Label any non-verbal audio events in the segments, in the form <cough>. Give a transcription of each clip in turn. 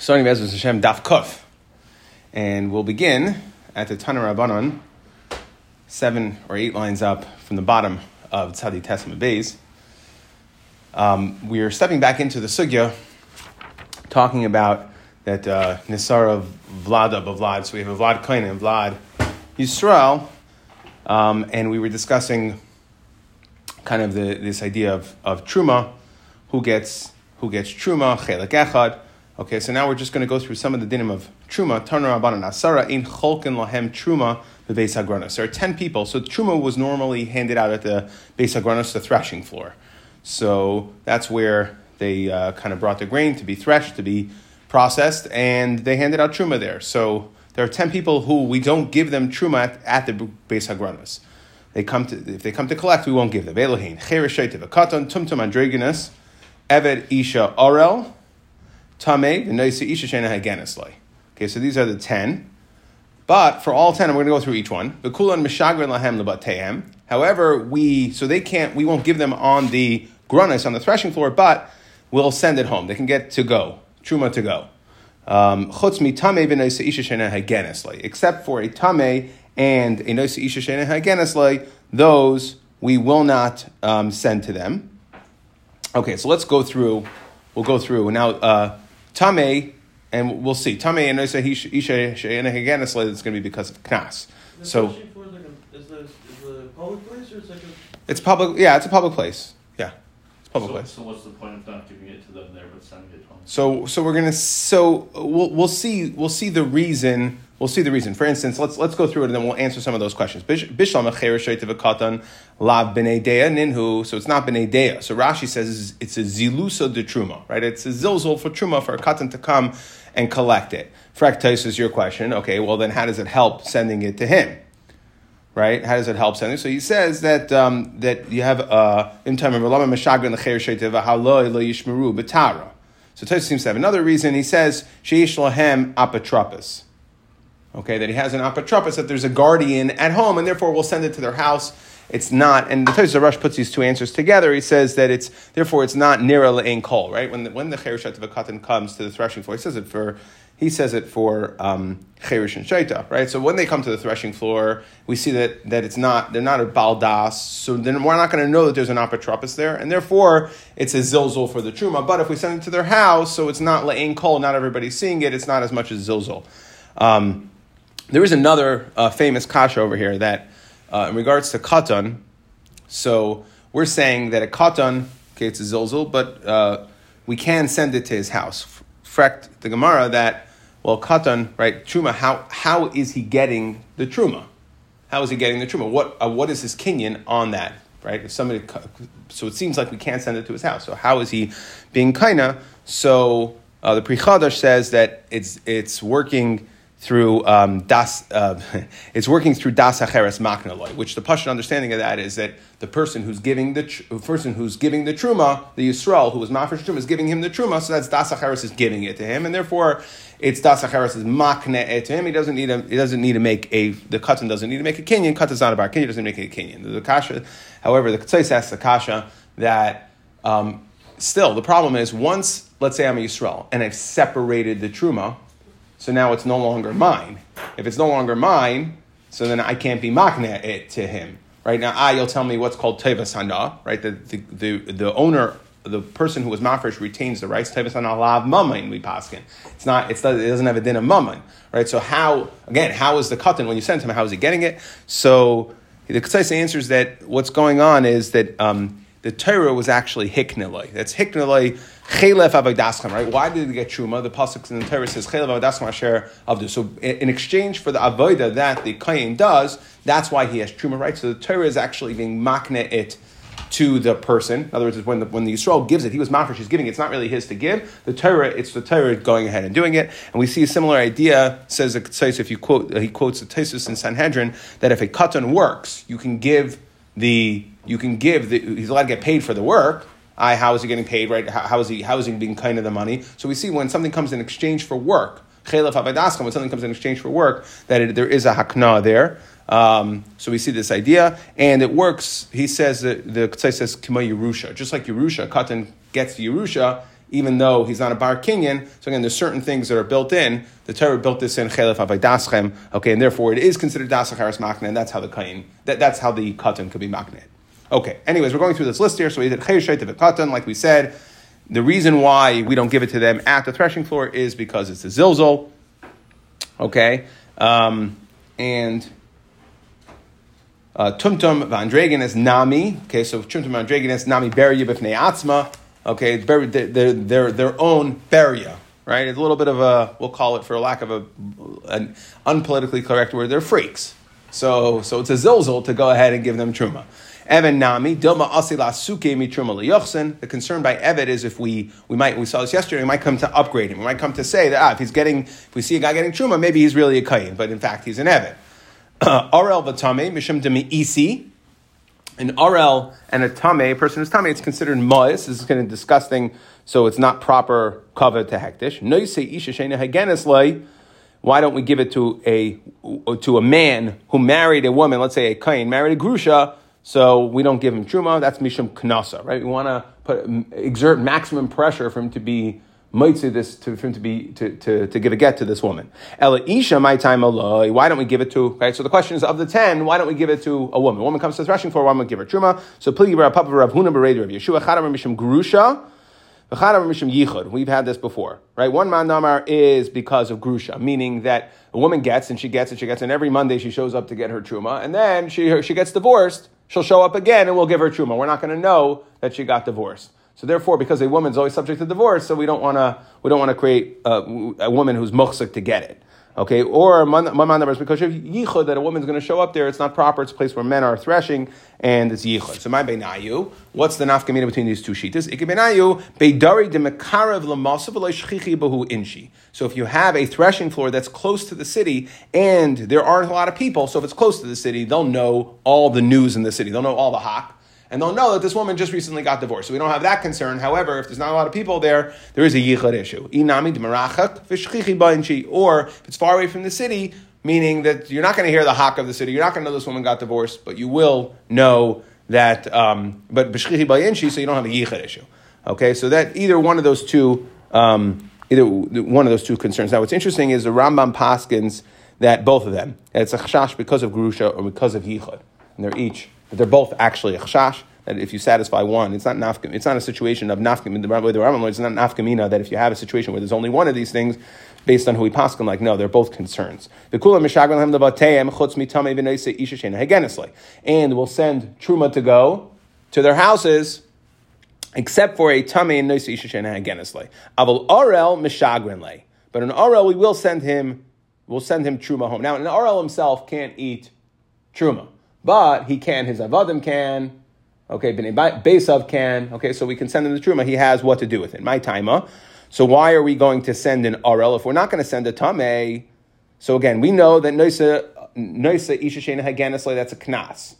starting with Hashem Daf Kuf. And we'll begin at the Tanur Rabbanon, seven or eight lines up from the bottom of Tzadi Tesma Bays. Um, we are stepping back into the Sugya, talking about that uh, Nisara Vlad of Vlad. So we have a Vlad Kain and Vlad Yisrael. Um, and we were discussing kind of the, this idea of, of Truma, who gets, who gets Truma, Chelak Echad. Okay, so now we're just going to go through some of the dinim of truma. Tarna Rabbanan Asara in Cholkin Lahem Truma the Beis Hagranos. There are ten people. So truma was normally handed out at the Beis Hagranos, the threshing floor. So that's where they uh, kind of brought the grain to be threshed, to be processed, and they handed out truma there. So there are ten people who we don't give them truma at, at the Beis Hagranos. They come to if they come to collect, we won't give them. Elohim Chereshet Katan Tumtum Andreganus Eved Isha Orel. Okay, so these are the ten. But for all ten, we're going to go through each one. Lahem. However, we so they can't we won't give them on the grunis on the threshing floor, but we'll send it home. They can get to go. Truma to go. Um. Except for a tame and a noisa isha shena those we will not um, send to them. Okay, so let's go through. We'll go through now. Uh, Tame, and we'll see. Tame and Isha Isha She'ena again, it's going to be because of Knas. So, is the, is the public place or is it like a... It's public, yeah, it's a public place. Yeah, it's a public so. So what's the point of not giving it to them there but sending it home? So, so we're gonna, so we'll, we'll see, we'll see the reason, we'll see the reason. For instance, let's, let's go through it and then we'll answer some of those questions. Bishlam katan la b'nei dea ninhu, so it's not b'nei dea. So Rashi says it's a zilusa de truma, right? It's a zilzul for truma for a katan to come and collect it. Fraktais is your question. Okay, well then how does it help sending it to him? Right? How does it help sending? So he says that um, that you have uh, in time of Rama Meshagrin Lecher Sheitev Haloi Lo Yishmeru Betara. So Tosfos seems to have another reason. He says Sheish Lahem Apotropos. Okay, that he has an apotropos, that there's a guardian at home, and therefore we'll send it to their house. It's not, and the Tosfos Rosh puts these two answers together. He says that it's therefore it's not nira le'ein kol, right? When the, when the cherishat of a katan comes to the threshing floor, he says it for he says it for um, cherish and shaita, right? So when they come to the threshing floor, we see that, that it's not they're not a baldas, so then we're not going to know that there's an apotropos there, and therefore it's a zilzul for the truma. But if we send it to their house, so it's not le'ein kol, not everybody's seeing it, it's not as much as zilzul. Um, there is another uh, famous kasha over here that, uh, in regards to katan, so we're saying that a katan, okay, it's a zilzul, but uh, we can send it to his house. Frekt the Gemara that, well, katan, right, truma, how, how is he getting the truma? How is he getting the truma? What, uh, what is his kinyan on that, right? If somebody, so it seems like we can't send it to his house. So how is he being kaina? So uh, the Prichadash says that it's, it's working through um, das, uh, <laughs> it's working through das acheres maknaloi, which the pashut understanding of that is that the person who's giving the tr- person who's giving the truma, the Yisrael who was mafresh truma, is giving him the truma, so that's das acheres is giving it to him, and therefore it's das acheres is makne to him. He doesn't need a, he doesn't need to make a the katan doesn't need to make a kinyan. Katan's not about kinyan. Doesn't make a kinyan. The kasha, however, the Ketzais asks the kasha that. Um, still, the problem is once, let's say I'm a Yisrael and I've separated the truma, so now it's no longer mine. If it's no longer mine, so then I can't be makna it to him. Right now, I you'll tell me what's called tevas hana, right? The, the, the, the owner, the person who was mafresh retains the rights. Tevas hana lav mamain we paskin. It's not. It's, it doesn't have a din of mammon, right? So how again? How is the katan when you send him? How is he getting it? So the concise answer is that what's going on is that. Um, the Torah was actually hikneloi. That's hikneloi chelef avodaschem, right? Why did they get truma? The pasuk in the Torah says chelef avodaschem asher avdu. So in exchange for the avoda that the kain does, that's why he has truma, right? So the Torah is actually being makne it to the person. In other words, when the, when the Yisrael gives it, he was mafresh, he's giving it. It's not really his to give. The Torah, it's the Torah going ahead and doing it. And we see a similar idea, says the Ketzais, if you quote, he quotes the Tesis in Sanhedrin, that if a katan works, you can give the you can give the, he's allowed to get paid for the work. I, how is he getting paid? Right? How, how is he? How is he being kind of the money? So we see when something comes in exchange for work, when something comes in exchange for work, that it, there is a hakna there. Um, so we see this idea, and it works. He says that the Ketzai says kima Yerusha, just like Yerusha, Katan gets Yerusha. even though he's not a bar kinyan. So again, there's certain things that are built in. The Torah built this in chelef avaydaschem. Okay, and therefore it is considered dasacharis makne, and that's how the kain, that, that's how the katan could be makne. Okay. Anyways, we're going through this list here. So we did chayushay to katan, like we said. The reason why we don't give it to them at the threshing floor is because it's a zilzal. Okay, um, and uh, tumtum vandragon is nami. Okay, so tumtum vandragon is nami beria b'fnei atzma. Okay, their, their, their own beria, right? It's a little bit of a, we'll call it for lack of a, an unpolitically correct word, they're freaks. So, so it's a zilzal to go ahead and give them truma. Evan Nami, Dilma Asila Suke Mitruma Liyochsen. The concern by Evet is if we we might we saw this yesterday, we might come to upgrade him. We might come to say that ah, if he's getting if we see a guy getting Truma, maybe he's really a Kayin, but in fact he's an Evet. Uh, Arel Vatame, Mishum Demi An Arel and a Tame, a person who's Tame, it's considered Mois. This is kind of disgusting, so it's not proper cover to Hektish. No, you say Isha Shena Hagenis why don't we give it to a to a man who married a woman, let's say a kain married a grusha, so we don't give him truma. That's mishum knasa, right? We want to put exert maximum pressure for him to be mitzvah this to, for him to be to, to, to give a get to this woman. Ela isha my time aloi. Why don't we give it to right? So the question is of the ten, why don't we give it to a woman? A woman comes to threshing floor, why don't we give her truma? So please Rav Papa Rav Huna Bereder of Yeshua Chadam Mishum Grusha. We've had this before, right? One man namar is because of grusha, meaning that a woman gets and she gets and she gets, and every Monday she shows up to get her truma, and then she she gets divorced. She'll show up again, and we'll give her truma. We're not going to know that she got divorced. So therefore, because a woman's always subject to divorce, so we don't want to we don't want to create a, a woman who's muhsik to get it. Okay, or one number is because of yichud that a woman's going to show up there. It's not proper. It's a place where men are threshing, and it's yichud. So my beinayu. What's the nafkamina between these two sheetas? Ikebenayu beidari de mekarev lamasav bahu inshi. So if you have a threshing floor that's close to the city, and there aren't a lot of people, so if it's close to the city, they'll know all the news in the city. They'll know all the hawk and they'll know that this woman just recently got divorced. So we don't have that concern. However, if there's not a lot of people there, there is a yichud issue. Or if it's far away from the city, meaning that you're not going to hear the hawk of the city, you're not going to know this woman got divorced, but you will know that, um, but b'shchichi bayinchi, so you don't have a yichud issue. Okay, so that either one of those two, um, either one of those two concerns. Now, what's interesting is the Rambam Paskins that both of them, it's a chash because of grusha or because of yichud, and they're each but they're both actually a chash. That if you satisfy one, it's not nafka, It's not a situation of nafka. The Rambam it's not nafkamina. That if you have a situation where there's only one of these things, based on who we paskin, like no, they're both concerns. And we'll send truma to go to their houses, except for a tummy and noisa isha shena hagenisle. Aval orel mishagrinle. But an orel, we will send him. We'll send him truma home. Now, an orel himself can't eat truma but he can, his avadim can, okay, Bnei Besav can, okay, so we can send him the truma. He has what to do with it. My taima. So why are we going to send an arel if we're not going to send a tame? So again, we know that noisa noisa isha shena haganisle that's a knas.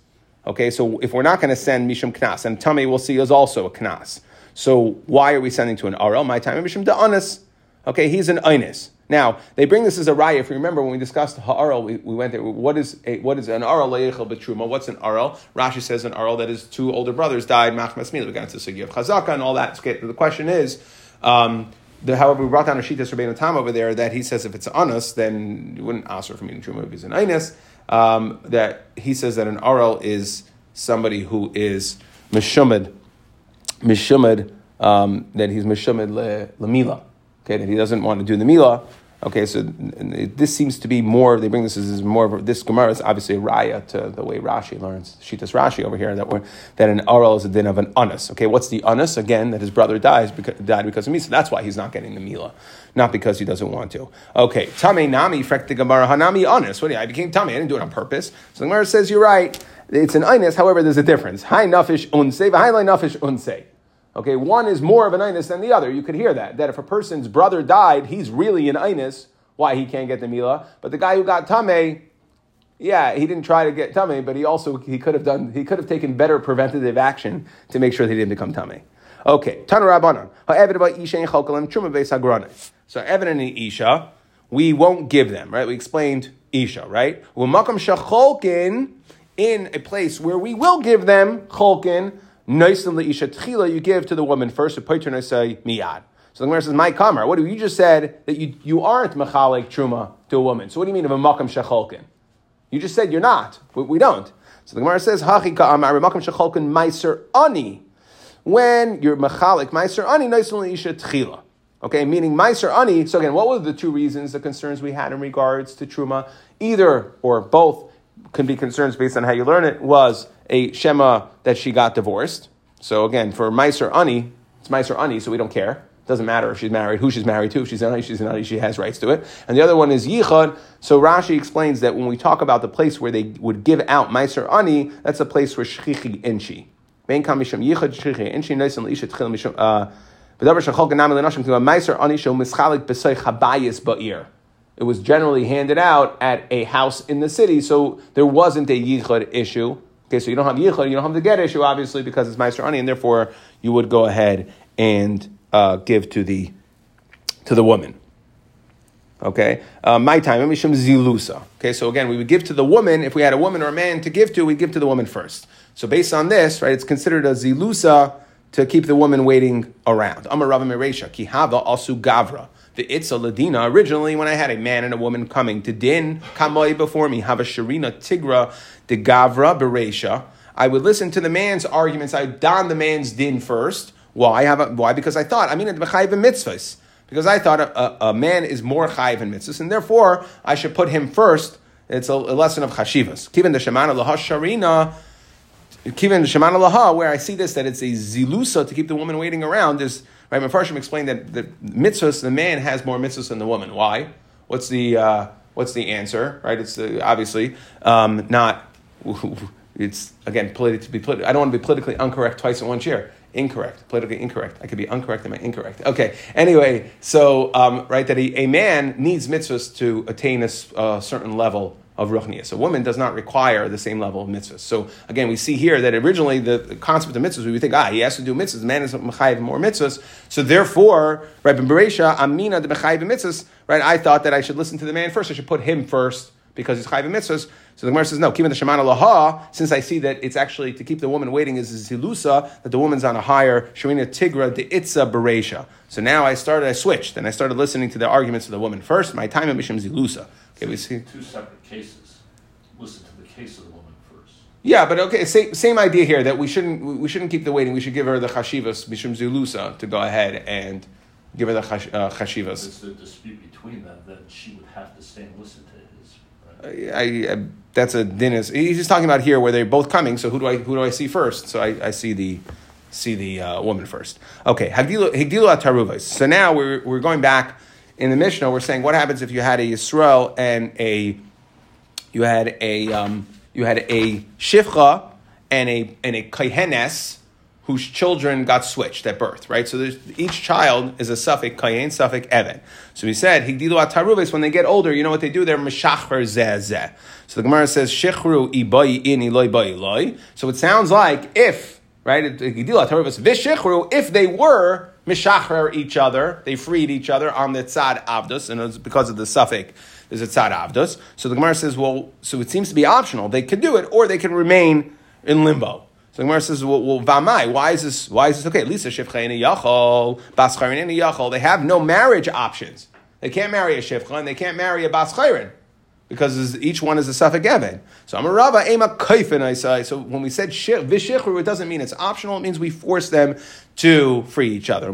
Okay, so if we're not going to send mishum knas, and tame we'll see is also a knas. So why are we sending to an arel? My time mishum da'anis. Okay, he's an einis. Now, they bring this as a raya. If you remember when we discussed ha'aral, we, we went there. What is, a, what is an aral leichel betruma? What's an aral? Rashi says an aral that his two older brothers died, machmas mila. We got into the sugya of chazaka and all that. The question is, um, the, however, we brought down a Shittas Rabbeinu Tam over there that he says if it's anus, then you wouldn't ask from eating truma if he's an inus. Um, that he says that an aral is somebody who is mishumad, mishumad, um, that he's mishumad le, le mila. Okay, that he doesn't want to do the mila. Okay, so this seems to be more. They bring this as more of this Gemara is obviously raya to the way Rashi learns Shitas Rashi over here that we that an aral is a din of an anus. Okay, what's the anus again? That his brother dies because, died because of me. So that's why he's not getting the mila, not because he doesn't want to. Okay, tame nami frekti Gemara hanami anus. What? I became tame. I didn't do it on purpose. So the Gemara says you're right. It's an anus. However, there's a difference. High nafish unse, high nafish unse. Okay, one is more of an inus than the other. You could hear that. That if a person's brother died, he's really an inus. Why he can't get the mila? But the guy who got tame, yeah, he didn't try to get tame, but he also he could have done he could have taken better preventative action to make sure that he didn't become tame. Okay, Tana Rabbanon. So Evan and Isha, we won't give them, right? We explained Isha, right? Well, Makam Shacholkin, in a place where we will give them cholkin, Noisim leisha tchila, you give to the woman first, a poiter say miyad. So the Gemara says, "My kamar, what do you just said that you, you aren't machalik truma to a woman? So what do you mean of a makam shecholkin? You just said you're not. We, we don't. So the Gemara says, "Hachi ka'amar makam shecholkin meiser ani." When you're machalik meiser ani, nice isha tchila. Okay, meaning meiser ani. So again, what were the two reasons, the concerns we had in regards to truma? Either or both can be concerns based on how you learn it. Was a shema that she got divorced. So again, for meiser ani, it's meiser ani, so we don't care. It doesn't matter if she's married, who she's married to. If she's an she's an she has rights to it. And the other one is yichud. So Rashi explains that when we talk about the place where they would give out meiser ani, that's a place where shchichi uh, ani habayis ba'ir. It was generally handed out at a house in the city, so there wasn't a yichud issue. Okay, so you don't have yichud, you don't have the get issue, obviously, because it's meiser ani, and therefore you would go ahead and uh, give to the to the woman. Okay, uh, my time, mishum zilusa. Okay, so again, we would give to the woman if we had a woman or a man to give to, we'd give to the woman first. So based on this, right, it's considered a zilusa to keep the woman waiting around. Amar Rava Meresha, ki hava asu gavra. The itza ladina originally when I had a man and a woman coming to din kamoi before me, have a sharina tigra de gavra beresha. I would listen to the man's arguments. I would don the man's din first. Why? Have a, why? Because I thought I mean the mitzvahs. Because I thought a, a, a man is more chayiv in mitzvahs, and therefore I should put him first. It's a, a lesson of chashivas. Given the shemana laha sharina, the shemana laha, where I see this that it's a zilusa to keep the woman waiting around. Is right? Mefarshim explained that the mitzvahs, the man has more mitzvahs than the woman. Why? What's the uh, what's the answer? Right? It's obviously um, not. <laughs> It's again politically to be. Politi- I don't want to be politically incorrect twice in one chair. Incorrect, politically incorrect. I could be incorrect Am I incorrect. Okay. Anyway, so um, right that a, a, man needs mitzvahs to attain a, a certain level of ruchnias. A woman does not require the same level of mitzvahs. So again, we see here that originally the, concept of mitzvahs, we would think, ah, he has to do mitzvahs. The man is mechayiv more mitzvahs. So therefore, right, Beresha, amina the mechayiv mitzvahs. Right, I thought that I should listen to the man first. I should put him first because he's chayiv mitzvahs. So the Gemara says, no, keeping the Shemana Laha, since I see that it's actually to keep the woman waiting is zilusa, that the woman's on a higher Sharina Tigra de Itza Beresha. So now I started, I switched, and I started listening to the arguments of the woman first. My time at Mishim Zilusa. Okay, we see. Two separate cases. Listen to the case of the woman first. Yeah, but okay, same, same idea here that we shouldn't we shouldn't keep the waiting. We should give her the chashivas mishum zilusa to go ahead and give her the chash, uh, chashivas. It's a dispute between them, then she would have to stay and listen to his. Right? I, I, that's a din is he's just talking about here where they're both coming. So who do I who do I see first? So I, I see the see the uh, woman first. Okay, hagdilu hagdilu ataruvas. So now we're we're going back in the Mishnah. We're saying what happens if you had a Yisrael and a you had a um, you had a shifcha and a and a kaihenes whose children got switched at birth, right? So each child is a suffix kayin, suffix even. So he said higdilu when they get older, you know what they do? They're meshachar zeh So the Gemara says shechru ibai in iloi bai iloi. So it sounds like if right higdilu ataruves vishechru if they were mishachar each other, they freed each other on the tzad avdus, and it's because of the suffix there's a tzad avdus. So the Gemara says, well, so it seems to be optional. They can do it, or they can remain in limbo. So the Gemara says, well, well vamai, why is this? Why is this okay? At least a shifcha and a yachol, bas and a yachol. They have no marriage options. They can't marry a shifcha and they can't marry a bas because each one is a suffix evan. So I'm a rabba ema kaifin I say. So when we said vishichru, it doesn't mean it's optional. It means we force them to free each other.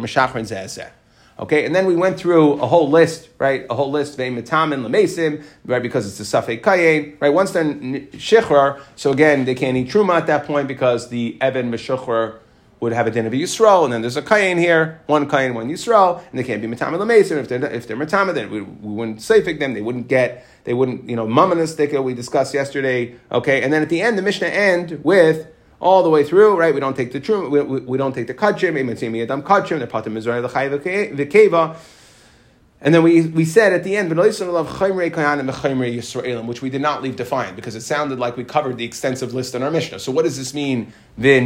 Okay, and then we went through a whole list, right? A whole list, ve'mitamin lemesim, right? Because it's a safek kayin, right? Once they're so again, they can't eat truma at that point because the eben meshuchrar would have a din of Yisrael, and then there's a kayin here, one kayin, one Yisrael, and they can't be mitamin lemesim. If they're if they're mitamin, then we, we wouldn't safek them. They wouldn't get, they wouldn't, you know, mamanistika we discussed yesterday. Okay, and then at the end, the Mishnah end with all the way through, right? We don't take the true, we, we, we don't take the kachim, adam kachim, the patim Israel, the keva. And then we, we said at the end, which we did not leave defined because it sounded like we covered the extensive list in our Mishnah. So what does this mean? The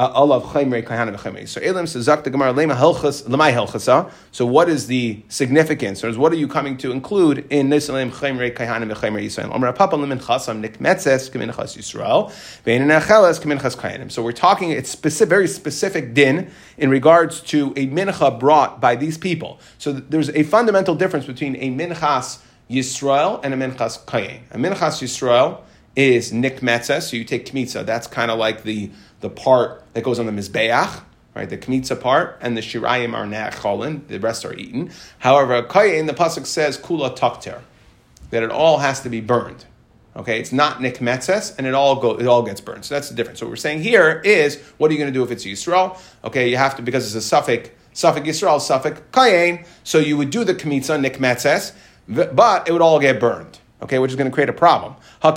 uh, kahana v'chaymrei. So says zak the gemara lema helchas lemay helchasa. So what is the significance, or what are you coming to include in nisalim chaymrei kahana yisrael? Papa lemin chasam kaminchas yisrael kaminchas. So we're talking it's specific, very specific din in regards to a mincha brought by these people. So there's a fundamental difference between a minchas Yisrael and a minchas kayin. A minchas Yisrael is nikmetzes, so you take kmitza. That's kind of like the the part that goes on the mizbeach, right? The kmitza part, and the shirayim are ne'acholin. The rest are eaten. However, kayin, the pasuk says kula takter, that it all has to be burned. Okay, it's not nikmetzes, and it all go it all gets burned. So that's the difference. So what we're saying here is, what are you going to do if it's Yisrael? Okay, you have to because it's a suffix, suffix Yisrael, suffix kayin. So you would do the kmitza nikmetzes, but it would all get burned okay, which is going to create a problem. So you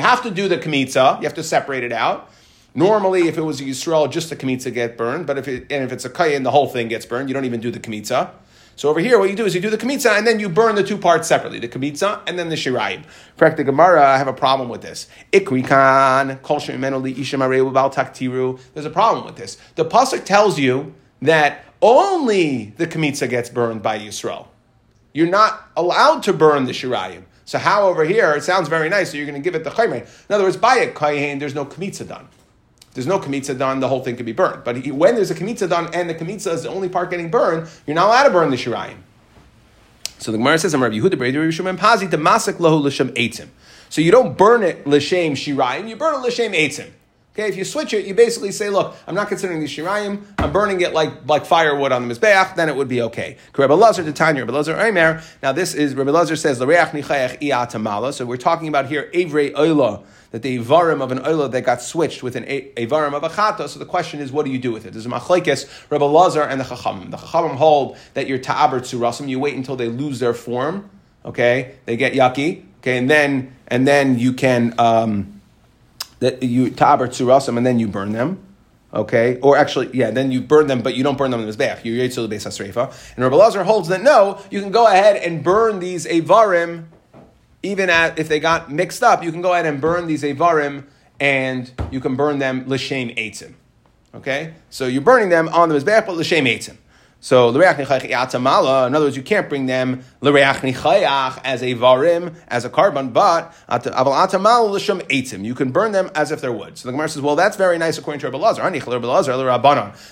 have to do the kmitza, you have to separate it out. Normally, if it was a Yisrael, just the kmitza get burned, but if it, and if it's a kayin, the whole thing gets burned. You don't even do the kmitza. So over here, what you do is you do the kmitza and then you burn the two parts separately, the kmitza and then the shirayim. Correct the Gemara, I have a problem with this. Ikrikan, kol. There's a problem with this. The pasuk tells you that only the kmitza gets burned by Yisrael. You're not allowed to burn the shirayim. So how over here, it sounds very nice, so you're going to give it the chayme. In other words, by a kayin, there's no kmitza done. There's no kmitza done, the whole thing can be burned. But when there's a kmitza done and the kmitza is the only part getting burned, you're not allowed to burn the shirayim. So the Gemara says, "I'm Rabbi Yehuda Breder Rishon Pazi Masak Lahu L'Shem Eitzim." So you don't burn it l'shem shirayim, you burn it l'shem eitzim. Okay, if you switch it, you basically say, look, I'm not considering these shirayim, I'm burning it like, like firewood on the Mizbeach, then it would be okay. To Tanya. Now this is, Rabbi Lazar says. So we're talking about here, Evrei Oila, that the Avarim of an Oila that got switched with an Avarim of a Chata. So the question is, what do you do with it? There's a Machlaikis, Rabbi Lazar and the Chachamim. The Chachamim hold that you're Ta'aber Tzurasim, you wait until they lose their form, okay, they get yucky, okay, and then, and then you can, um, that you taber tzurasim and then you burn them. Okay, or actually, yeah, then you burn them, but you don't burn them in the mizbeach. You to the base hasreifa. And Rabbi Lazar holds that no, you can go ahead and burn these avarim, even at, if they got mixed up. You can go ahead and burn these avarim, and you can burn them l'shem eitzim. Okay, so you're burning them on the mizbeach, but l'shem eitzim. So in other words, you can't bring them as a varim, as a korban, but you can burn them as if they're wood. So the Gemara says, well, that's very nice according to Rabbi Lazar. The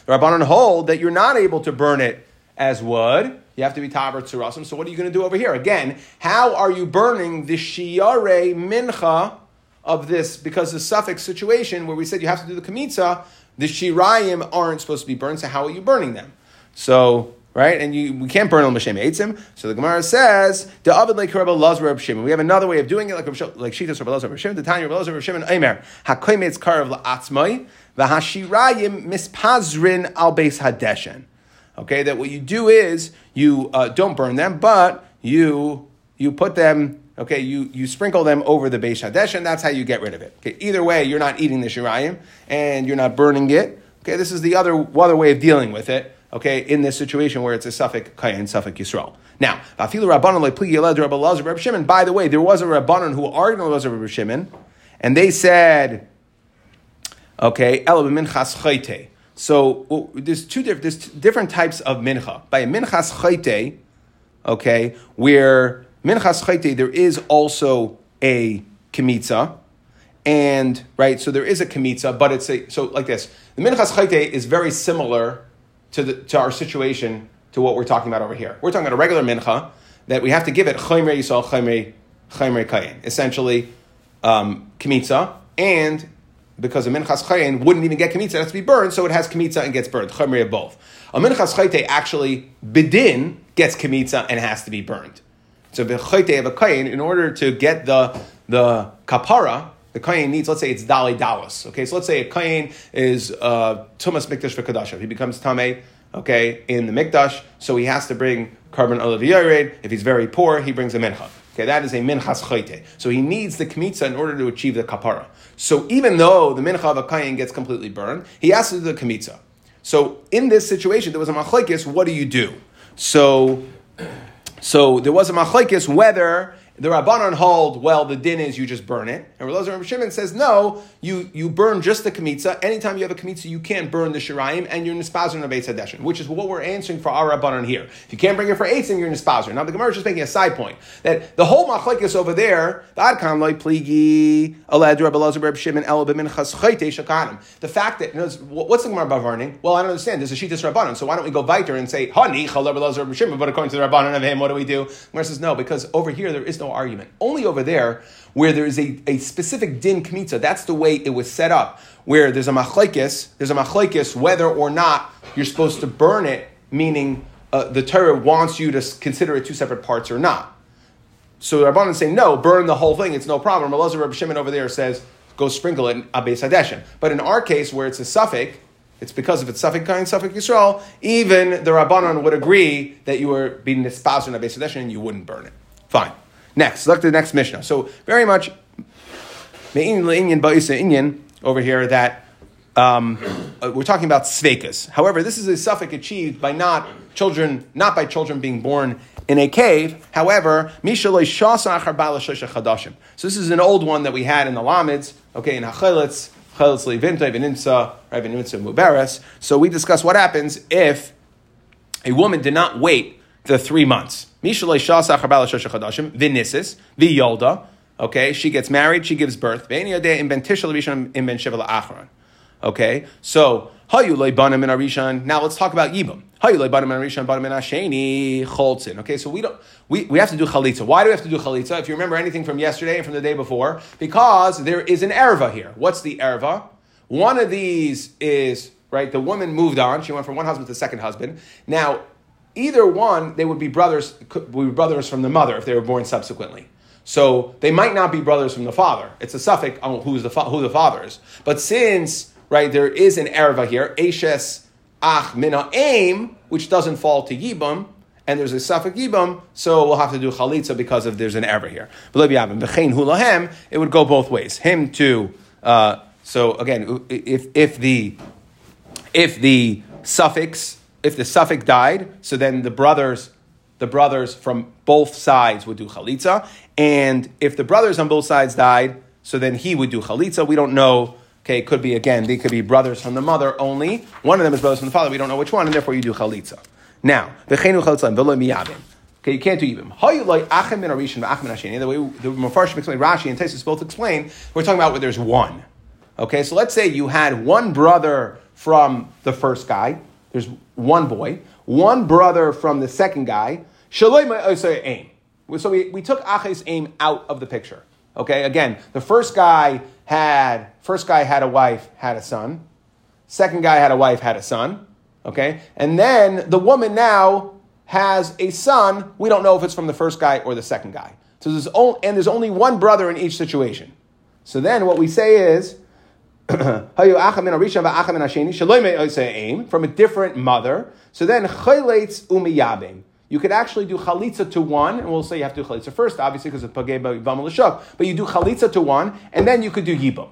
Rabbanon hold that you're not able to burn it as wood. You have to be taber tzurasim. So what are you going to do over here? Again, how are you burning the shiare mincha of this? Because the suffix situation where we said you have to do the kamitza, the shirayim aren't supposed to be burned. So how are you burning them? So, right? And you, we can't burn on Mashem Eitzim. So the Gemara says, the Avid like Rabbi Lazar Reb Shimon. We have another way of doing it, like like Shitas Rabbi Lazar Reb Shimon, the Tanya Rabbi Lazar Reb Shimon, Eimer, HaKoimetz Karav La'atzmai, V'hashirayim Mispazrin Al Beis Hadeshen. Okay, that what you do is, you uh, don't burn them, but you, you put them Okay, you, you sprinkle them over the Beis Hadesh, and that's how you get rid of it. Okay, either way, you're not eating the shirayim, and you're not burning it. Okay, this is the other, other way of dealing with it okay, in this situation where it's a suffix kayin, suffix yisrael. Now, afilu rabbanon Rabbi Shimon. By the way, there was a rabbanon who argued with Rabbi Shimon, and they said, okay, ela minchas chayte. So well, there's two different there's different types of mincha. By a minchas chayte, okay, where minchas chayte there is also a kemitza. And right, so there is a kemitza, but it's a so like this. The minchas chayte is very similar to, the, to our situation to what we're talking about over here. We're talking about a regular mincha that we have to give it chaymer yisrael chaymer kayin, essentially um, kmitza, and because a minchas chayin wouldn't even get kmitza, it has to be burned, so it has kmitza and gets burned. Chaymer both. A minchas chayte actually bedin gets kmitza and has to be burned. So b'chayte of a kayin, in order to get the the kapara, the kain needs, let's say it's dali dalas. Okay, so let's say a kain is uh, tumas mikdash for kadasha. He becomes tame, okay, in the mikdash, so he has to bring korban olav If he's very poor, he brings a mincha. Okay, that is a minchas chayte. So he needs the kmitza in order to achieve the kapara. So even though the mincha of a kain gets completely burned, he has to do the kmitza. So in this situation, there was a machlekes. What do you do? So, so there was a machlekes whether the Rabbanon hold, well, the din is you just burn it. And Rabbi Rabbi Shimon says, no, you, you burn just the kamitza. Anytime you have a kamitza, you can't burn the shirayim, and you're nispazir on a Hadeshin, which is what we're answering for our Rabbanon here. If you can't bring it for eitzim, you're nispazir. Now, the Gemara is just making a side point that the whole machlekes over there, the adkan loy pligi, alad Rabbi Lazar Rabbi Shimon el b'minchas chayte shakanim. The fact that, you know, what's the Gemara bavarning? Well, I don't understand. There's a shittas Rabbanon, so why don't we go weiter and say, chal Rabbi Lazar Rabbi Shimon, but according to the Rabbanon of him, what do we do? The Gemara says, no, because over here there is no argument. Only over there, where there is a, a specific din kmitza, that's the way it was set up. Where there's a machlekes, there's a machlekes whether or not you're supposed to burn it, meaning uh, the Torah wants you to consider it two separate parts or not. So the Rabbanan say no, burn the whole thing, it's no problem. Elazar Rabbi Shimon over there says go sprinkle it in Abbas Hadeshin. But in our case, where it's a suffix, it's because if it's safek Kain, safek Yisrael, even the Rabbanon would agree that you were being espoused in a base and you wouldn't burn it. Fine. Next, look at the next Mishnah. So very much over here that um, uh, we're talking about svekas. However, this is a suffix achieved by not children, not by children being born in a cave. However, so this is an old one that we had in the Lamids, okay, in Hachelitz, Veninsa, Mubaris. So we discuss what happens if a woman did not wait the three months. Vinisis, Viyolda. Okay, she gets married, she gives birth. Okay, so now let's talk about Yibam. Okay, so we don't we, we have to do chalitza. Why do we have to do chalitza? If you remember anything from yesterday and from the day before, because there is an erva here. What's the erva? One of these is right. The woman moved on; she went from one husband to second husband. Now either one, they would be brothers, would be brothers from the mother if they were born subsequently. So they might not be brothers from the father. It's a suffix on who's the fa- who the father is. But since right there is an erva here, ashes ach mina aim, which doesn't fall to yibam, and there's a suffix yibam, so we'll have to do chalitza because of there's an erva here. It would go both ways. Him to uh, so again, if if the if the suffix if the suffix died, so then the brothers, the brothers from both sides would do chalitza, and if the brothers on both sides died, so then he would do chalitza. We don't know. Okay, it could be again. They could be brothers from the mother only. One of them is brothers from the father. We don't know which one, and therefore you do chalitza. Now, v'chenu chalitza v'lo. Okay, you can't do even. The way the Mepharshim explain, Rashi and Tesis both explain, we're talking about where there's one. Okay, so let's say you had one brother from the first guy, there's one boy, one brother from the second guy. Oh, aim. So we, we took Aches aim out of the picture. Okay, again, the first guy had first guy had a wife, had a son. Second guy had a wife, had a son. Okay, and then the woman now has a son. We don't know if it's from the first guy or the second guy. So there's only, and there's only one brother in each situation. So then what we say is from a different mother. So then chayletz umiyabim. You could actually do chalitza to one, and we'll say you have to do chalitza first, obviously, because it's pagei l'shuk. But you do chalitza to one, and then you could do yibam.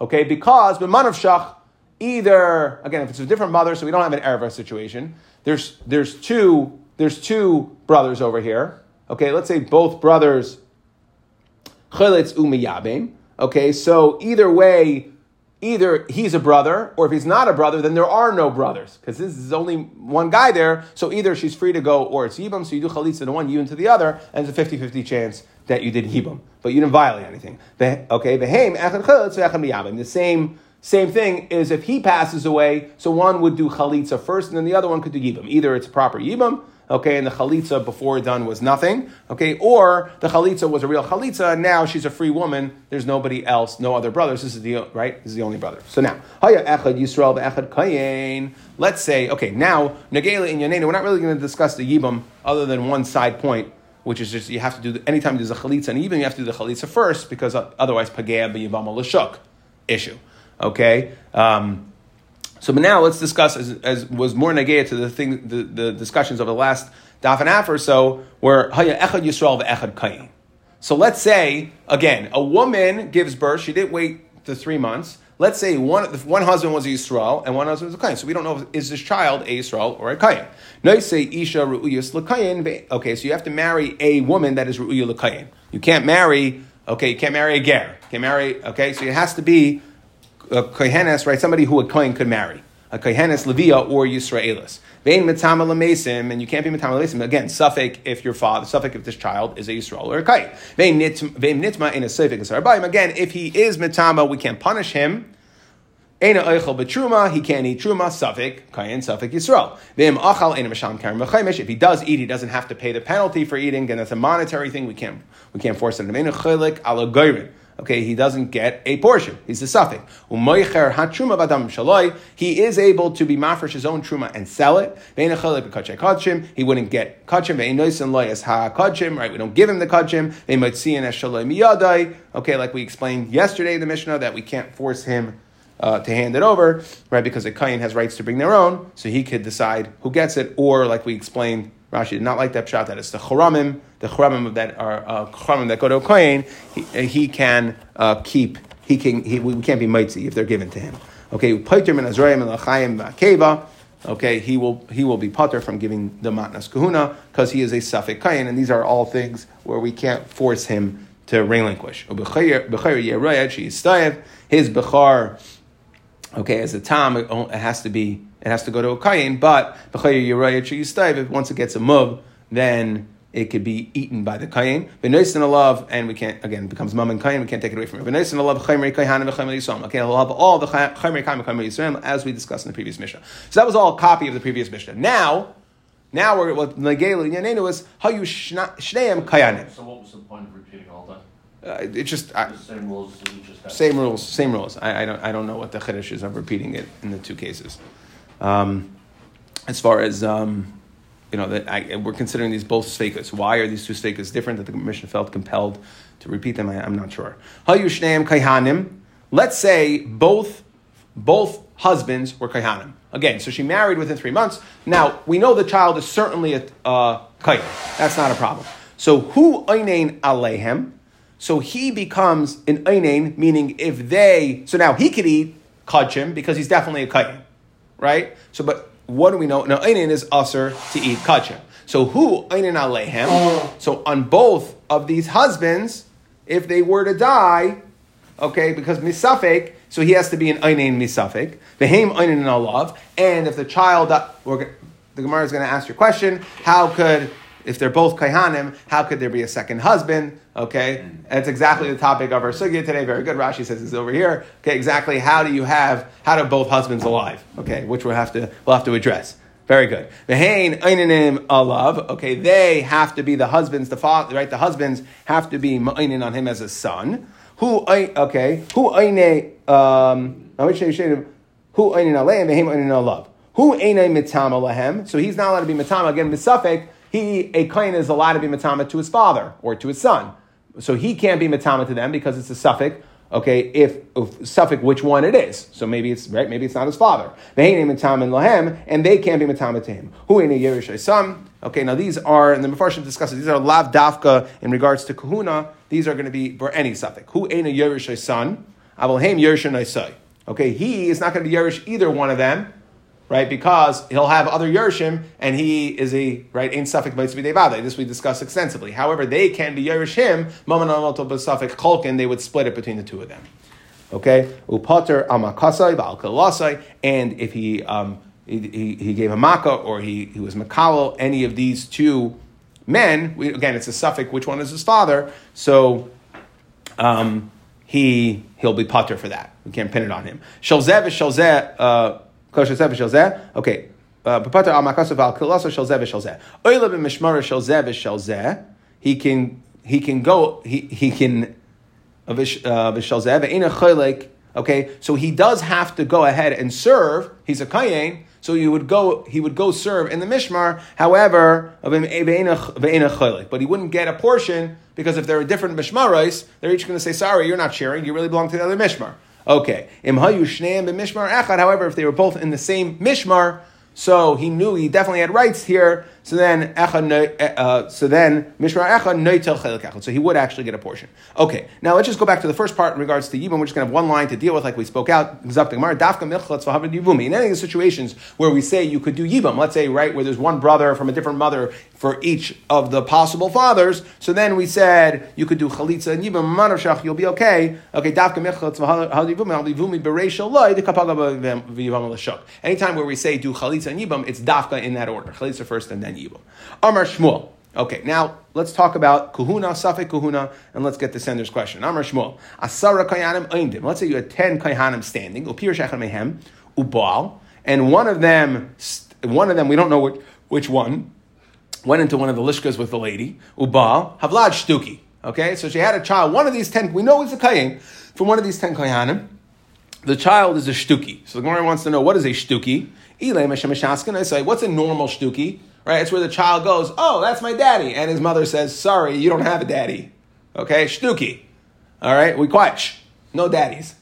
Okay, because b'man of shach, either again, if it's a different mother, so we don't have an erva situation. There's there's two there's two brothers over here. Okay, let's say both brothers chayletz umiyabim. Okay, so either way, either he's a brother, or if he's not a brother, then there are no brothers, because this is only one guy there. So either she's free to go, or it's Yibam, so you do Chalitza to one, you into the other, and it's a 50 50 chance that you did Yibam, but you didn't violate anything. Okay, the same. Same thing is if he passes away, so one would do chalitza first, and then the other one could do yibam. Either it's proper yibam, okay, and the chalitza before done was nothing, okay, or the chalitza was a real chalitza, and now she's a free woman. There's nobody else, no other brothers. This is the right. This is the only brother. So now, haya echad Yisrael echad kayin. Let's say, okay, now negela in yanena. We're not really going to discuss the yibam other than one side point. Which is just you have to do the, anytime there's a chalitza and even you have to do the chalitza first because otherwise pagea b'yivam lashuk issue. Okay. Um, so, but now let's discuss, as, as was more negaya to the thing, the, the discussions of the last daf and half or so, where haya echad yisrael ve'echad kayin. So let's say again, a woman gives birth. She didn't wait the three months. let's say one one husband was Yisrael and one husband was a Kayan. So we don't know if is this child a Yisrael or a Kayan. No, say Isha Ru'uyas Lakayan. Okay, so you have to marry a woman that is Ru'uyah Lakayan. You can't marry. Okay, you can't marry a ger. You can't marry. Okay, so it has to be a kohenes, right? Somebody who a kohen could marry, a kohenes levia or Yisraelis. Vein mitama lamesim, and you can't be mitama lamesim. Again, suffix if your father, suffix if this child is a Yisrael or a kohen. Vein nitma in a suffix Again, if he is mitama, we can't punish him. Eina oichel betruma, he can't eat truma, suffix, kayin, suffix Yisrael. Vim achal, eina masham karim If he does eat, he doesn't have to pay the penalty for eating, and that's a monetary thing. We can't, we can't force him. Eina chilik ala goyrin okay, he doesn't get a portion. He's the suffix. He is able to be mafresh his own truma and sell it. He wouldn't get kachim. Right? We don't give him the kachim. They might see an shaloi miyadai. Okay, like we explained yesterday in the Mishnah that we can't force him uh, to hand it over, right? Because a kain has rights to bring their own, so he could decide who gets it, or like we explained Rashi did not like that shot. That it's the choramim, the choramim that are uh, that go to a kohen. He, he can uh, keep. He can. He, we can't be mitzi if they're given to him. Okay, paiter. Okay, he will he will be putter from giving the matnas kahuna because he is a suffix kain, and these are all things where we can't force him to relinquish. His bechar, okay, as a tam, it has to be it has to go to a kayin, but once it gets a mub, then it could be eaten by the kayin. Benoisin alav, and we can't again it becomes mum and kayin. We can't take it away from it. Benoisin alav chaymer kayhan v'chaymer yisrael. Okay, he'll have all the chaymer kayim v'chaymer yisrael as we discussed in the previous mishnah. So that was all a copy of the previous mishnah. Now, now we're what negelu yanenu was how you shneim kayanim. So what was the point of repeating all that? Uh, it's just I, same rules. Same rules. Same rules. I, I, don't. I don't know what the chiddush is of repeating it in the two cases. Um, as far as um, you know, that I, we're considering these both sfekas. Why are these two sfekas different? That the commission felt compelled to repeat them. I, am not sure. Hayushneim kaihanim. Let's say both both husbands were kaihanim. Again, so she married within three months. Now we know the child is certainly a uh, That's not a problem. So who einain alehem? So he becomes an einain, meaning if they. So now he could eat kachim because he's definitely a kayin right? So, but what do we know? Now, einin is usher to eat kachim. So, who einin alehem? Oh. So, on both of these husbands, if they were to die, okay, because misafek, so he has to be an einin misafek. Behem einin alav, and if the child, the Gemara is going to ask your question: How could if they're both kaihanim, how could there be a second husband? Okay, and it's exactly the topic of our sugya today. Very good. Rashi says it's over here. Okay, exactly. How do you have how do both husbands alive? Okay, which we'll have to we'll have to address. Very good. Vehain einanim alav. Okay, they have to be the husbands. The father, right? The husbands have to be einin on him as a son. Who okay? Who eine um? Who einin aleim vehaim einin alav. Who eine mitama lahem? So he's not allowed to be mitama again. Misafek he, a kohen is allowed to be matama to his father or to his son. So he can't be matama to them because it's a suffix. Okay, if, if suffix which one it is. So maybe it's right, maybe it's not his father. And they can't be matama to him. Who in a son? Okay, now these are, and the Mepharshim discusses, these are lav dafka in regards to kahuna. These are going to be for any suffix. Who ain't a yerish son? Avalhem yerish Okay, he is not going to be yerish either one of them right? Because he'll have other Yershim, and he is a right in safek Devade. This we discussed extensively. However, they can be Yershim, Maman safek Kolkin, they would split it between the two of them. Okay? Upater Amakasai, Valkalasai, and if he um, he, he, gave a makkah or he, he was makawal, any of these two men, we, again, it's a suffix, which one is his father, so um, he, he'll be putter for that. We can't pin it on him. Shalzeh v'shalzeh, uh, kosher zeh v'shel zeh. Okay. Papater al makasav al kilasa shel zeh v'shel zeh. Oila b'mishmara shel zeh v'shel zeh. He can he can go he he can uh, v'shel zeh v'ina cholek. Okay, so he does have to go ahead and serve. He's a kayin, so you would go. He would go serve in the mishmar. However, but he wouldn't get a portion because if there are different mishmarais, they're each going to say, "Sorry, you're not sharing. You really belong to the other mishmar." Okay. Imhaushnaam and Mishmar Akad, however, if they were both in the same mishmar, so he knew he definitely had rights here. So then, uh, so then, echa noitel. So he would actually get a portion. Okay, now let's just go back to the first part in regards to yibum. We're just going to have one line to deal with, like we spoke out. In any of the situations where we say you could do yibum, let's say right where there's one brother from a different mother for each of the possible fathers. So then we said you could do chalitza and yibum manavshach. You'll be okay. Okay, dafka l'shuk. Anytime where we say do chalitza and yibum, it's dafka in that order. Chalitza first and then yibum. Amar Shmuel. Okay, now let's talk about kuhuna, safek kuhuna, and let's get the sender's question. Amar Shmuel. Asara kayanim oindim. Let's say you had ten kayanim standing. Upir shechan mehem ubal, and one of them, one of them, we don't know which, which one, went into one of the lishkas with the lady. Ubal havlad shtuki. Okay, so she had a child. One of these ten, we know it's a kayin from one of these ten kayanim. The child is a shtuki. So the Gemara wants to know what is a shtuki. I say, what's a normal shtuki? Right? It's where the child goes, oh, that's my daddy. And his mother says, sorry, you don't have a daddy. Okay? Shtuki. All right? We quiet. No daddies.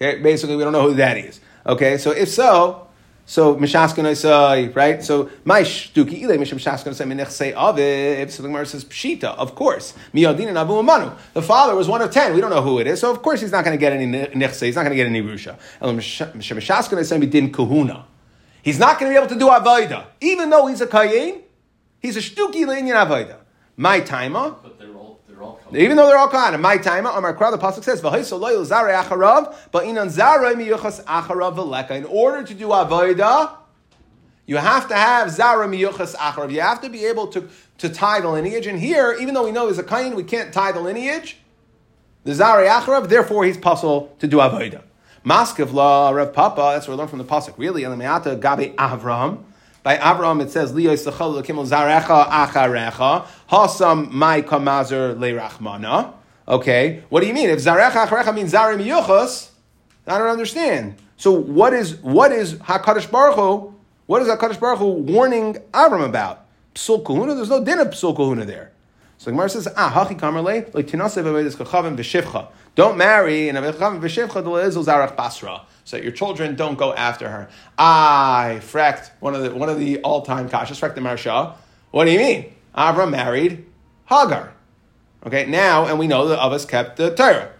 Okay? Basically, we don't know who the daddy is. Okay? So if so, so mishaskan say, uh, right? So my shtuki ile misham say minich say aviv. So the Gemara says pshita, of course. Miyadin and abu amanu. The father was one of ten. We don't know who it is, so of course he's not going to get any nichse. He's not going to get any rusha. And mishaskan say din kahuna. He's not going to be able to do avodah, even though he's a kayin. He's a shtuki leinian avodah. My timer. But they're all they're all Even though they're all kahanim, my timer. Amar Kra, the pasuk says, "V'haiso loyal zarei acharav, but inan zarei miyuchas acharav v'leka." In order to do avodah, you have to have zara miyuchas acharav. You have to be able to to tie the lineage. And here, even though we know he's a kain, we can't tie the lineage. The zarei acharav, therefore he's puzzle to do avodah. Maskiv law, Rav Papa, that's what we learn from the Pasuk. Really, Elimayata Gabi Avram. By Avram, it says, Liyo Yisachal Lekimel Zarecha Acharecha, Hasam Mai Kamazer Leirachmana. Okay, what do you mean? If Zarecha Acharecha means Zarim Yuchas, I don't understand. So what is what is Hakadosh Baruch Hu? What is Hakadosh Baruch Hu warning Avram about? Psul Kahuna. There's no din of Psul Kahuna there. So Gemara says, Ah, Hachi Kamerle, like Tinasev Avedis Kachavim V'Shivcha. Don't marry in Avechavim V'Shivcha Delezul Zarach Basra. So that your children don't go after her. I frecked one of the one of the all time kashas frecked the Maharsha. What do you mean? Avram married Hagar. Okay, now and we know that us kept the Torah.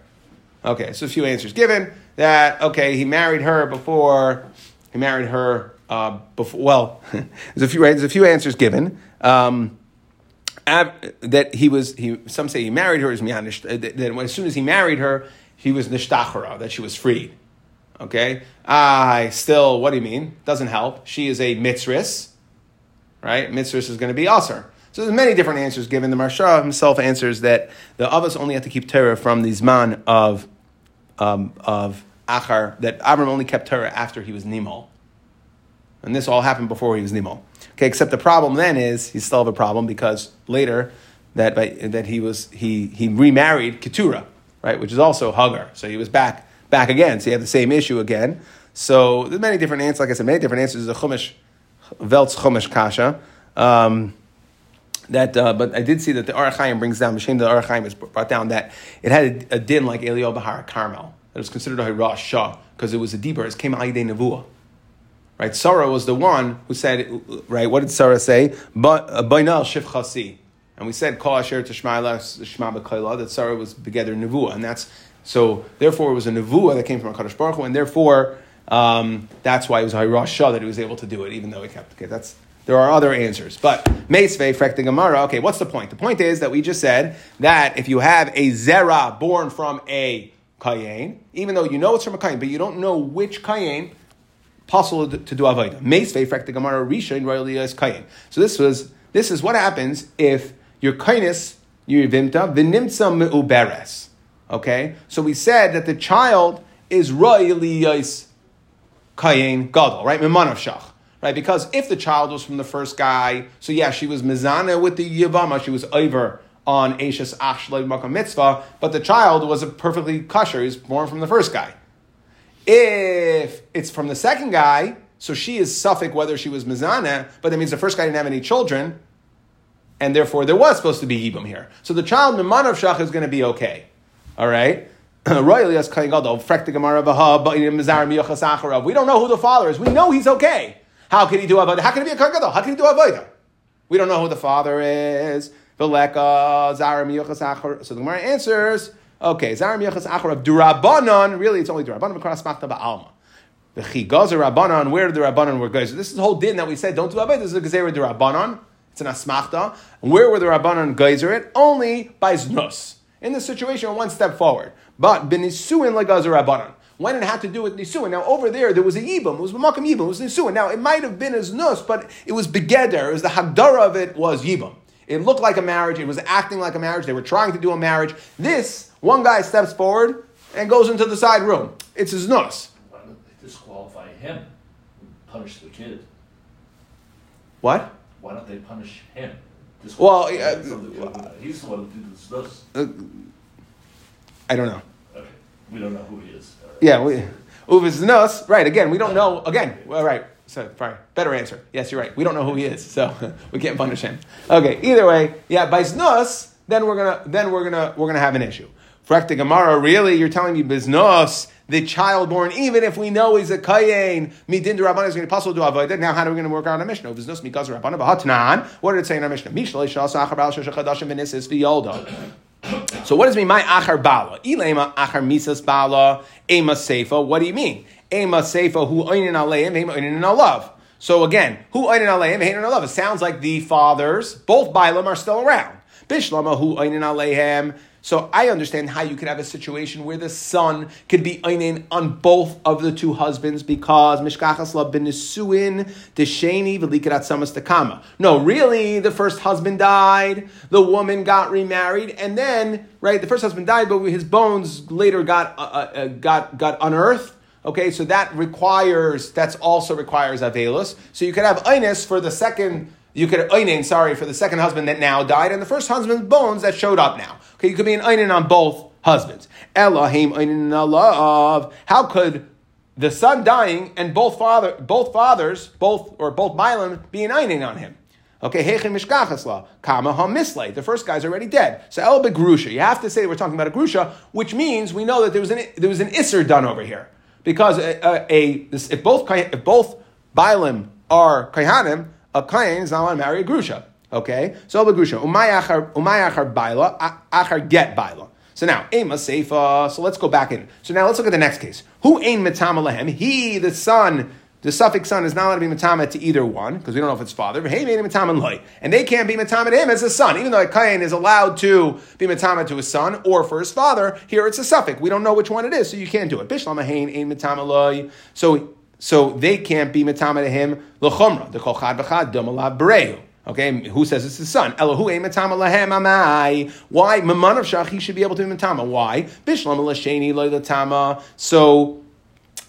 Okay, so a few answers given that okay he married her before he married her uh, before. Well, <laughs> there's a few there's a few answers given. Um, that he was he some say he married her as miyanish that as soon as he married her he was nishtachara that she was freed. Okay? I still what do you mean? Doesn't help. She is a mitzris right? Mitzris is going to be aser. So there's many different answers given. The Maharsha himself answers that the others only have to keep Torah from the man of um, of achar that Abram only kept Torah after he was nimol and this all happened before he was nimol Okay, except the problem then is he still have a problem because later that that he was he he remarried Keturah, right, which is also Hagar. So he was back back again. So he had the same issue again. So there's many different answers. Like I said, many different answers. The Chumash, Veltz Chumash Kasha. Um, that, uh, but I did see that the Ohr HaChaim brings down. The shame that the Ohr HaChaim has brought down that it had a, a din like Elio Bahar Carmel. It was considered a Hirash Shah because it was a deeper. It came Aide Nevuah. Right? Sarah was the one who said, right, what did Sarah say? Bainal shivchasi. And we said, Kol asher tishma shma b'kayla, that Sarah was together in nevuah. And that's, so therefore it was a nevuah that came from HaKadosh Baruch Hu, and therefore um, that's why it was Hirosh Shah that he was able to do it, even though he kept, okay, that's, there are other answers. But Meisvei, Frek the Gemara, okay, what's the point? The point is that we just said that if you have a Zera born from a Kayin, even though you know it's from a Kayin, but you don't know which Kayin, possible to, do avodah. Meis the Gemara Risha in royally as kain. So this was this is what happens if your kindness your vimta v'nimtza meuberes. Okay, so we said that the child is royally as kain gadol, right? Memanav shach. Right, because if the child was from the first guy, so yeah, she was mizana with the yavama, she was over on Ashes Makam Mitzvah, but the child was a perfectly kosher, he was born from the first guy. If it's from the second guy, so she is suffix whether she was mizana, but that means the first guy didn't have any children, and therefore there was supposed to be Yibam here. So the child Mimanav Shach is going to be okay. All right? <clears throat> We don't know who the father is. We know he's okay. How can he do avodah? How can he be a Kohen How can he do avodah? We don't know who the father is. So the Gemara answers, okay, Zaram Yochas Achar of Durabanan, really it's only Durabanan, Makras Machta Ba'alma. The Chigazer Rabbanon, where the Rabbanon were Gezer? This is the whole din that we said, don't do Abayit, this is a Gezerah de Rabbanon. It's an Asmachta. And where were the Rabbanon Gezer it? Only by Znus. In this situation, one step forward. But Benisuin Lagazer Rabbanon. When it had to do with Nisuin. Now, over there, there was a Yibam. It was Makam Yibam. It was Nisuin. Now, it might have been as Nus, but it was Begeder. It was the Hagdara of it was Yibam. It looked like a marriage. It was acting like a marriage. They were trying to do a marriage. This, one guy steps forward and goes into the side room. It's his Nus. Why don't they disqualify him punish the kid? What? Why don't they punish him? Well, Disqualify yeah, from the kid. He's the one who did this. this. Uh, I don't know. Okay, we don't know who he is. Right. Yeah, we, Uvis Nus, right, again, we don't know, again, all right, so, fine, better answer. Yes, you're right, we don't know who he is, so <laughs> we can't punish him. Okay, either way, yeah, by Znus, then we're gonna, then we're gonna, we're gonna have an issue. Frekta Gemara, really, you're telling me Biznus, the child born, even if we know he's a Kayin, Midin de Rabban is going to possible avoid it. Now, how are we going to work out a Mishnah? Biznus, Mikaz Rabban, Bahatnan, what did it say in our Mishnah? Mishlei Shasa Achar Shachadashim Venisis V'yolda. So what does it mean? My achar bala. Ilema achar misas bala. Ema seifa. What do you mean? Ema seifa hu oinin aleim. Ema oinin alav. So again, hu oinin aleim. Oinin alav. It sounds like the fathers, both Balaam, are still around. Bishlama hu oinin aleihem. So I understand how you could have a situation where the son could be einin on both of the two husbands because mishkachas la benisuin desheni v'likarat samas tekama. No, really, the first husband died, the woman got remarried, and then right, the first husband died, but his bones later got uh, uh, got got unearthed. Okay, so that requires that's also requires avelus. So you could have einis for the second. You could einin, sorry, for the second husband that now died, and the first husband's bones that showed up now. Okay, you could be an einin on both husbands. Elohim einin alav. How could the son dying and both father, both fathers, both or both Milam be an einin on him? Okay, Hechem Mishkachasla, Kama Hamisle. The first guy's already dead. So El Begrusha. You have to say we're talking about a Grusha, which means we know that there was an there was an Isser done over here. Because uh, uh, a, a, a if both if both Bailim are Kaihanim, a Kain is not allowed to marry a Grusha. Okay? So El Begrusha. Umay Achar Umay Achar Baila, Achar get Baila. So now, Ema Seifa. So let's go back in. So now let's look at the next case. Who ain Matama Lehem? He, the son, the suffix son, is not allowed to be Matama to either one, because we don't know if it's father. But hey, made Matama Loy. And they can't be Matama to him as a son, even though Kain is allowed to be Matama to his son or for his father. Here it's a suffix. We don't know which one it is, so you can't do it. Bishlam Hain ain Matama Loy. So so they can't be Matama to him. L'chomra. The Kolchad B'chad Dumalav Bereu. Okay, who says it's his son? Elohu matama lahem amai. Why? Mamanav shach, he should be able to be matama. Why? Bishlam l'sheni loylatama. So,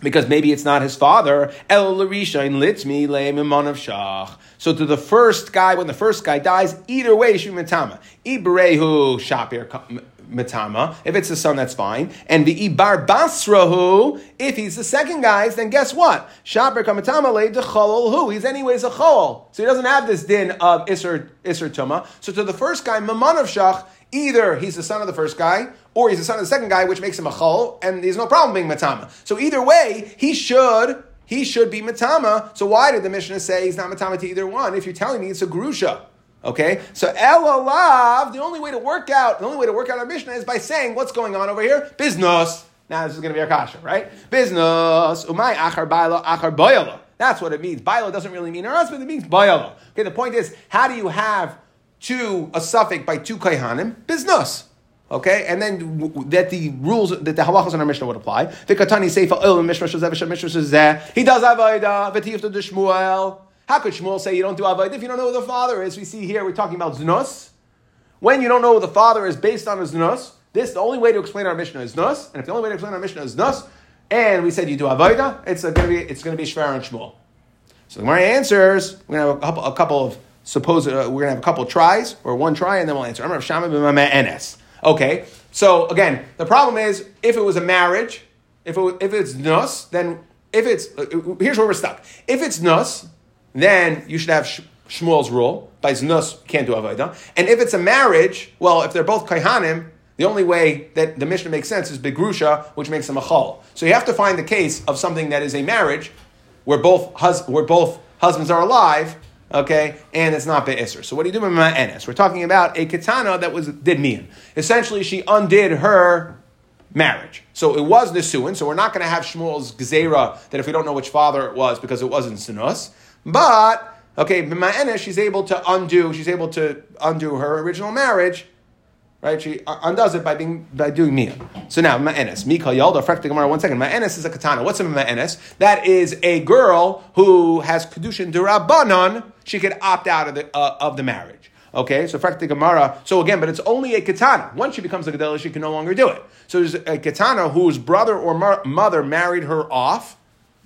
because maybe it's not his father. El larisha in litmi le mamanav shach. So to the first guy, when the first guy dies, either way, should be matama. Iberehu shapir matama. If it's the son, that's fine. And the ibar basrahu, if he's the second guy, then guess what? Shaper kamatama le decholol hu. He's anyways a chol. So he doesn't have this din of isser isser tuma. So to the first guy, mamanav shach, either he's the son of the first guy, or he's the son of the second guy, which makes him a chol, and there's no problem being matama. So either way, he should he should be matama. So why did the Mishnah say he's not matama to either one? If you're telling me it's a grusha. Okay, so El Alav, the only way to work out, the only way to work out our Mishnah is by saying what's going on over here. Business. Now this is going to be our kasha, right? Business. Umay achar baila achar boyala. That's what it means. Baila doesn't really mean her husband; it means boyala. Okay, the point is, how do you have two a suffix by two kaihanim? Business. Okay, and then that the rules that the halachas in our Mishnah would apply. The Vikatani seifa il mishra shazev mishra shazeh. He does avodah to de Shmuel. How could Shmuel say you don't do avodah if you don't know who the father is? We see here we're talking about Znos. When you don't know who the father is based on his Znos, this the only way to explain our Mishnah is znus, and if the only way to explain our Mishnah is znus, and we said you do avodah, it's going to be it's going to be and Shmuel. So the Gemara answers. We're going to have a couple, a couple of suppose uh, we're going to have a couple tries or one try, and then we'll answer. I'm Shama enes. Okay, so again, the problem is if it was a marriage, if it if it's nus, then if it's uh, here's where we're stuck. If it's nus, then you should have Sh- Shmuel's rule. By nus, can't do avodah. And if it's a marriage, well, if they're both kaihanim, the only way that the Mishnah makes sense is begrusha, which makes them a chol. So you have to find the case of something that is a marriage where both hus- where both husbands are alive. okay, and it's not be'isr. So what do you do with ma'enes? We're talking about a katana that was did mian. Essentially, she undid her marriage. So it was nisuin. So we're not going to have Shmuel's gezerah that if we don't know which father it was because it wasn't sinus. But okay, ma'enes, she's able to undo. She's able to undo her original marriage right? She undoes it by being by doing mia. So now ma'enes, mika yalda. Frekta gemara. One second. Ma'enes is a katana. What's a ma'enes? That is a girl who has kedushin durabanan. She could opt out of the uh, of the marriage. Okay, so frekta gemara. So again, but it's only a katana. Once she becomes a gedela, she can no longer do it. So there's a katana whose brother or mother married her off.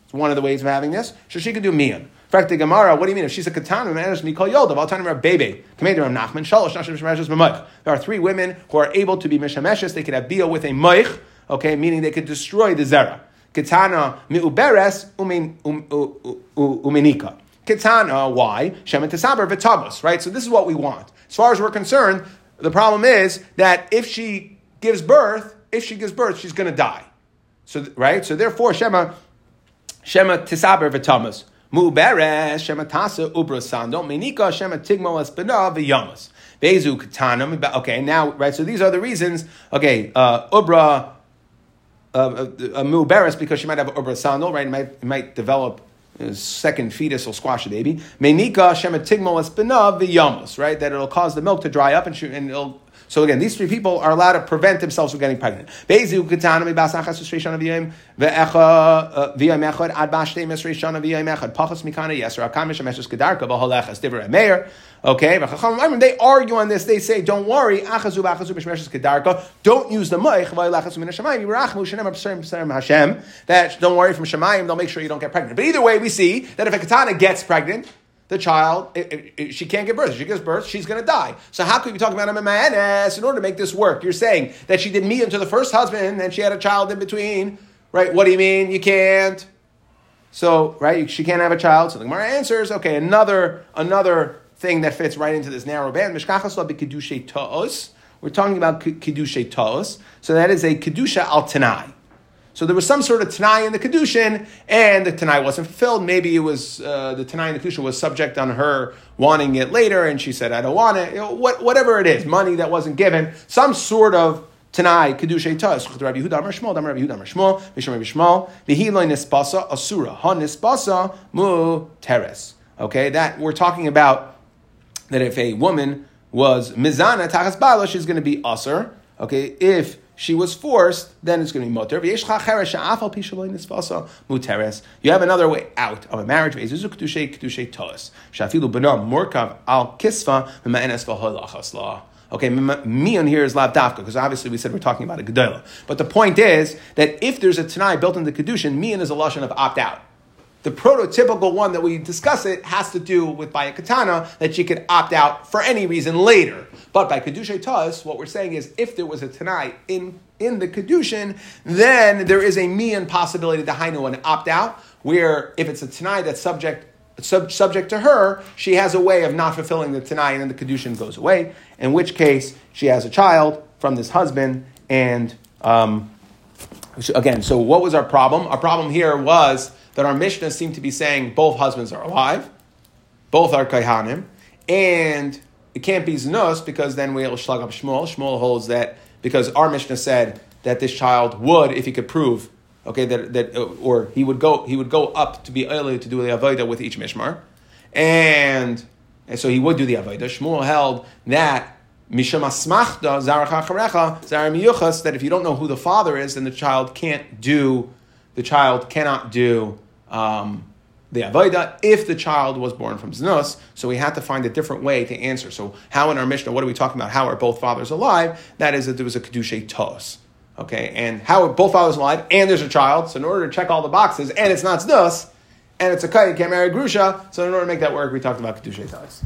It's one of the ways of having this. So she can do mian fact, the Gemara, what do you mean? If she's a katana, manages to call yolda, I'll tell her baby. There are three women who are able to be mishameshes. They could have bia with a moich, okay, meaning they could destroy the zera. Katana miuberes umenika. Katana, why? Shemet tesaber v'tagos, right? So this is what we want. As far as we're concerned, the problem is that if she gives birth, if she gives birth, she's going to die. So right. So therefore, Shema Shema tisaber v'tamas. Shematasa menika shematigmo. Okay, now right. So these are the reasons. Okay, uh, ubra. Uh, uh, uh muberes because she might have ubra sandal, right? It might, might develop second fetus will squash the baby. Menika shematigmo espina v'yamas, right? That it'll cause the milk to dry up and, she, and it'll so again, these three people are allowed to prevent themselves from getting pregnant. Uh, okay, they argue on this. They say, "Don't worry, don't use the That don't worry from Shemayim. They'll make sure you don't get pregnant. But either way, we see that if a katana gets pregnant, the child, it, it, she can't give birth. If she gives birth, she's going to die. So how could be talking about a ma'anes in order to make this work? You're saying that she did me into the first husband and she had a child in between, right? What do you mean you can't? So, right, she can't have a child. So the Gemara answers, okay, another another thing that fits right into this narrow band. We're talking about kedushay ta'os. So that is a kedusha al tanai. So there was some sort of Tanai in the Kedushin, and the Tanai wasn't fulfilled. Maybe it was uh, the Tanai in the Kedushin was subject on her wanting it later, and she said, I don't want it. You know, what, whatever it is, money that wasn't given, some sort of Tanai, Kedushay Tas, Rabbi Yehuda Amar Shmuel, Rabbi Yehuda Amar Shmuel, Misham Rabbi Shmuel, Vihiloi Nispasa, Asura, Ha Nispasa, Mu Teres. Okay, that we're talking about that if a woman was Mizana Tachas Bala, she's going to be Asur. Okay, if she was forced, then it's going to be muter. You have another way out of a marriage. Shafilu morkav al kisva Okay, mion here is lav dafka because obviously we said we're talking about a gedola. But the point is that if there's a tanai built into kedushin, mion is a lashon of opt out. The prototypical one that we discuss it has to do with by a katana that she could opt out for any reason later. But by kedushay tas, what we're saying is if there was a tanai in in the kedushin, then there is a mian possibility to hainu and opt out. Where if it's a tanai that's subject sub, subject to her, she has a way of not fulfilling the tanai, and then the kedushin goes away. In which case, she has a child from this husband, and um, again, so what was our problem? Our problem here was that our Mishnah seemed to be saying both husbands are alive, both are kaihanim, and it can't be znus because then we'll shlag up Shmuel. Shmuel holds that because our Mishnah said that this child would, if he could prove, okay, that, that uh, or he would go he would go up to be early to do the avodah with each mishmar, and, and so he would do the avodah. Shmuel held that that if you don't know who the father is, then the child can't do the child cannot do um, the avodah if the child was born from znus. So we had to find a different way to answer. So how in our Mishnah, what are we talking about? How are both fathers alive? That is that there was a kedushay tos. Okay, and how are both fathers alive? And there's a child. So in order to check all the boxes, and it's not znus, and it's a kite, can't marry grusha. So in order to make that work, we talked about kedushay tos.